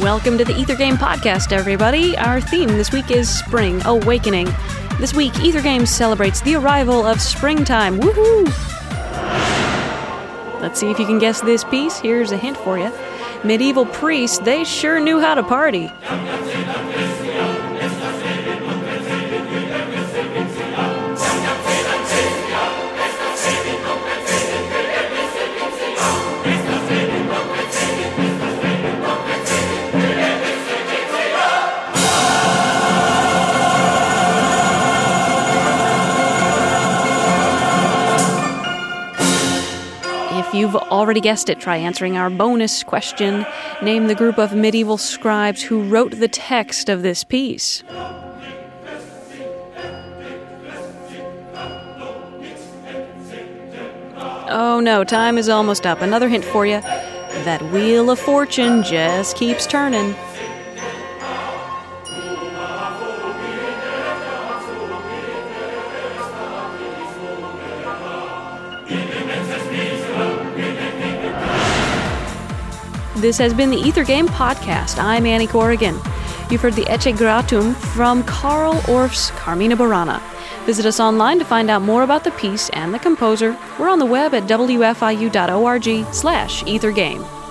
Welcome to the Ether Game Podcast, everybody. Our theme this week is Spring Awakening. This week, Ether Games celebrates the arrival of springtime. Woohoo! Let's see if you can guess this piece. Here's a hint for you. Medieval priests, they sure knew how to party. If you've already guessed it, try answering our bonus question. Name the group of medieval scribes who wrote the text of this piece. Oh no, time is almost up. Another hint for you. That wheel of fortune just keeps turning. This has been the Ether Game Podcast. I'm Annie Corrigan. You've heard the Ecce Gratum from Carl Orff's Carmina Burana. Visit us online to find out more about the piece and the composer. We're on the web at wfiu.org slash ethergame.